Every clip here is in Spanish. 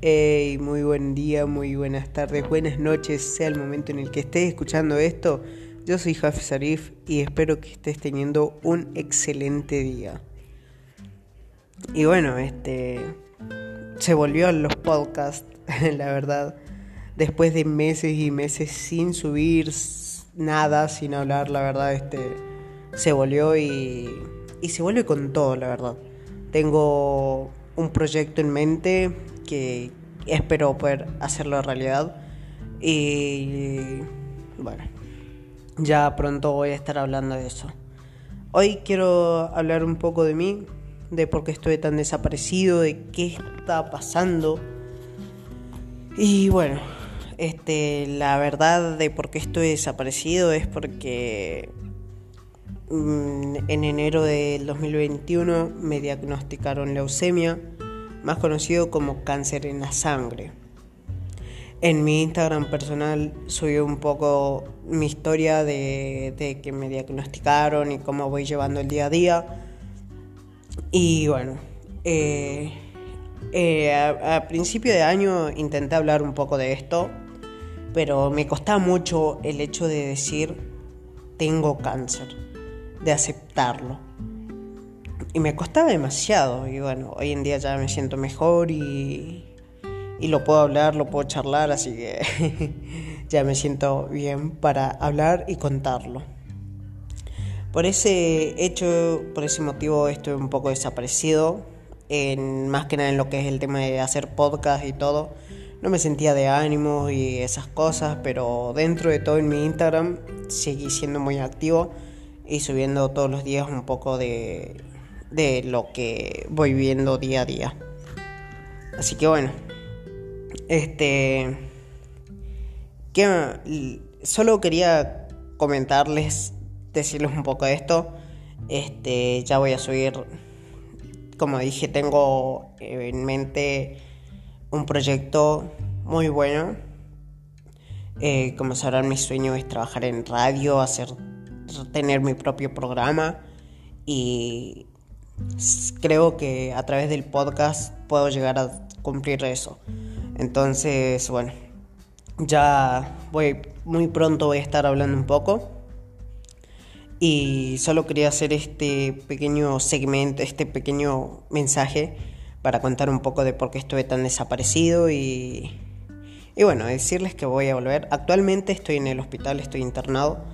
Hey, muy buen día, muy buenas tardes, buenas noches, sea el momento en el que estés escuchando esto. Yo soy Jafi Sarif y espero que estés teniendo un excelente día. Y bueno, este se volvió a los podcasts, la verdad, después de meses y meses sin subir nada, sin hablar, la verdad, este se volvió y y se vuelve con todo, la verdad. Tengo un proyecto en mente que espero poder hacerlo realidad. Y bueno, ya pronto voy a estar hablando de eso. Hoy quiero hablar un poco de mí, de por qué estoy tan desaparecido, de qué está pasando. Y bueno, este, la verdad de por qué estoy desaparecido es porque en enero del 2021 me diagnosticaron leucemia más conocido como cáncer en la sangre. En mi Instagram personal subí un poco mi historia de, que me diagnosticaron y cómo voy llevando el día a día. Y bueno, eh, eh, a, principio de año intenté hablar un poco de esto, pero me costaba mucho el hecho de decir tengo cáncer, de aceptarlo y me costaba demasiado. Y bueno, hoy en día ya me siento mejor y, y lo puedo hablar, lo puedo charlar, así que ya me siento bien para hablar y contarlo. Por ese hecho, por ese motivo estoy un poco desaparecido, en, más que nada en lo que es el tema de hacer podcast y todo. No me sentía de ánimo y esas cosas, pero dentro de todo en mi Instagram seguí siendo muy activo y subiendo todos los días un poco de, de lo que voy viendo día a día. Así que bueno, este, que solo quería comentarles, decirles un poco de esto. Este, ya voy a subir, como dije, tengo en mente un proyecto muy bueno. Eh, como sabrán, mi sueño es trabajar en radio, hacer, tener mi propio programa y creo que a través del podcast puedo llegar a cumplir eso. Entonces, bueno, ya voy muy pronto voy a estar hablando un poco. Y solo quería hacer este pequeño segmento, este pequeño mensaje para contar un poco de por qué estuve tan desaparecido y, y bueno, decirles que voy a volver. Actualmente estoy en el hospital, estoy internado,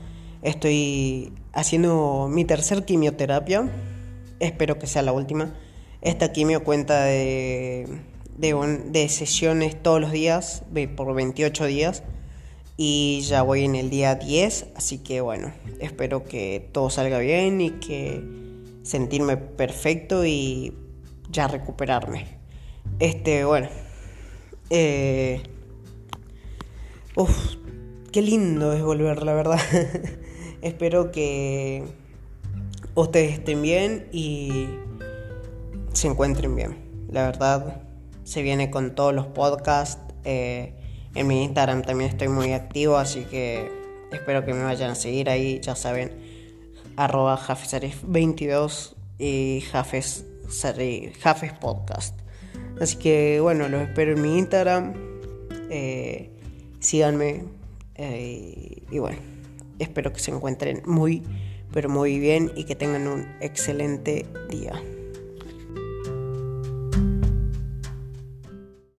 estoy haciendo mi tercer quimioterapia espero que sea la última. Esta quimio cuenta de, de, sesiones todos los días, por 28 días, y ya voy en el día 10, así que bueno, espero que todo salga bien y que sentirme perfecto y ya recuperarme. Este, bueno. Eh, uf, qué lindo es volver, la verdad. espero que ustedes estén bien y se encuentren bien. La verdad, se viene con todos los podcasts. Eh, en mi Instagram también estoy muy activo, así que espero que me vayan a seguir ahí, ya saben, arroba 22 y Jafes Podcast. Así que bueno, los espero en mi Instagram. Eh, síganme. Eh, y bueno, espero que se encuentren muy pero muy bien y que tengan un excelente día.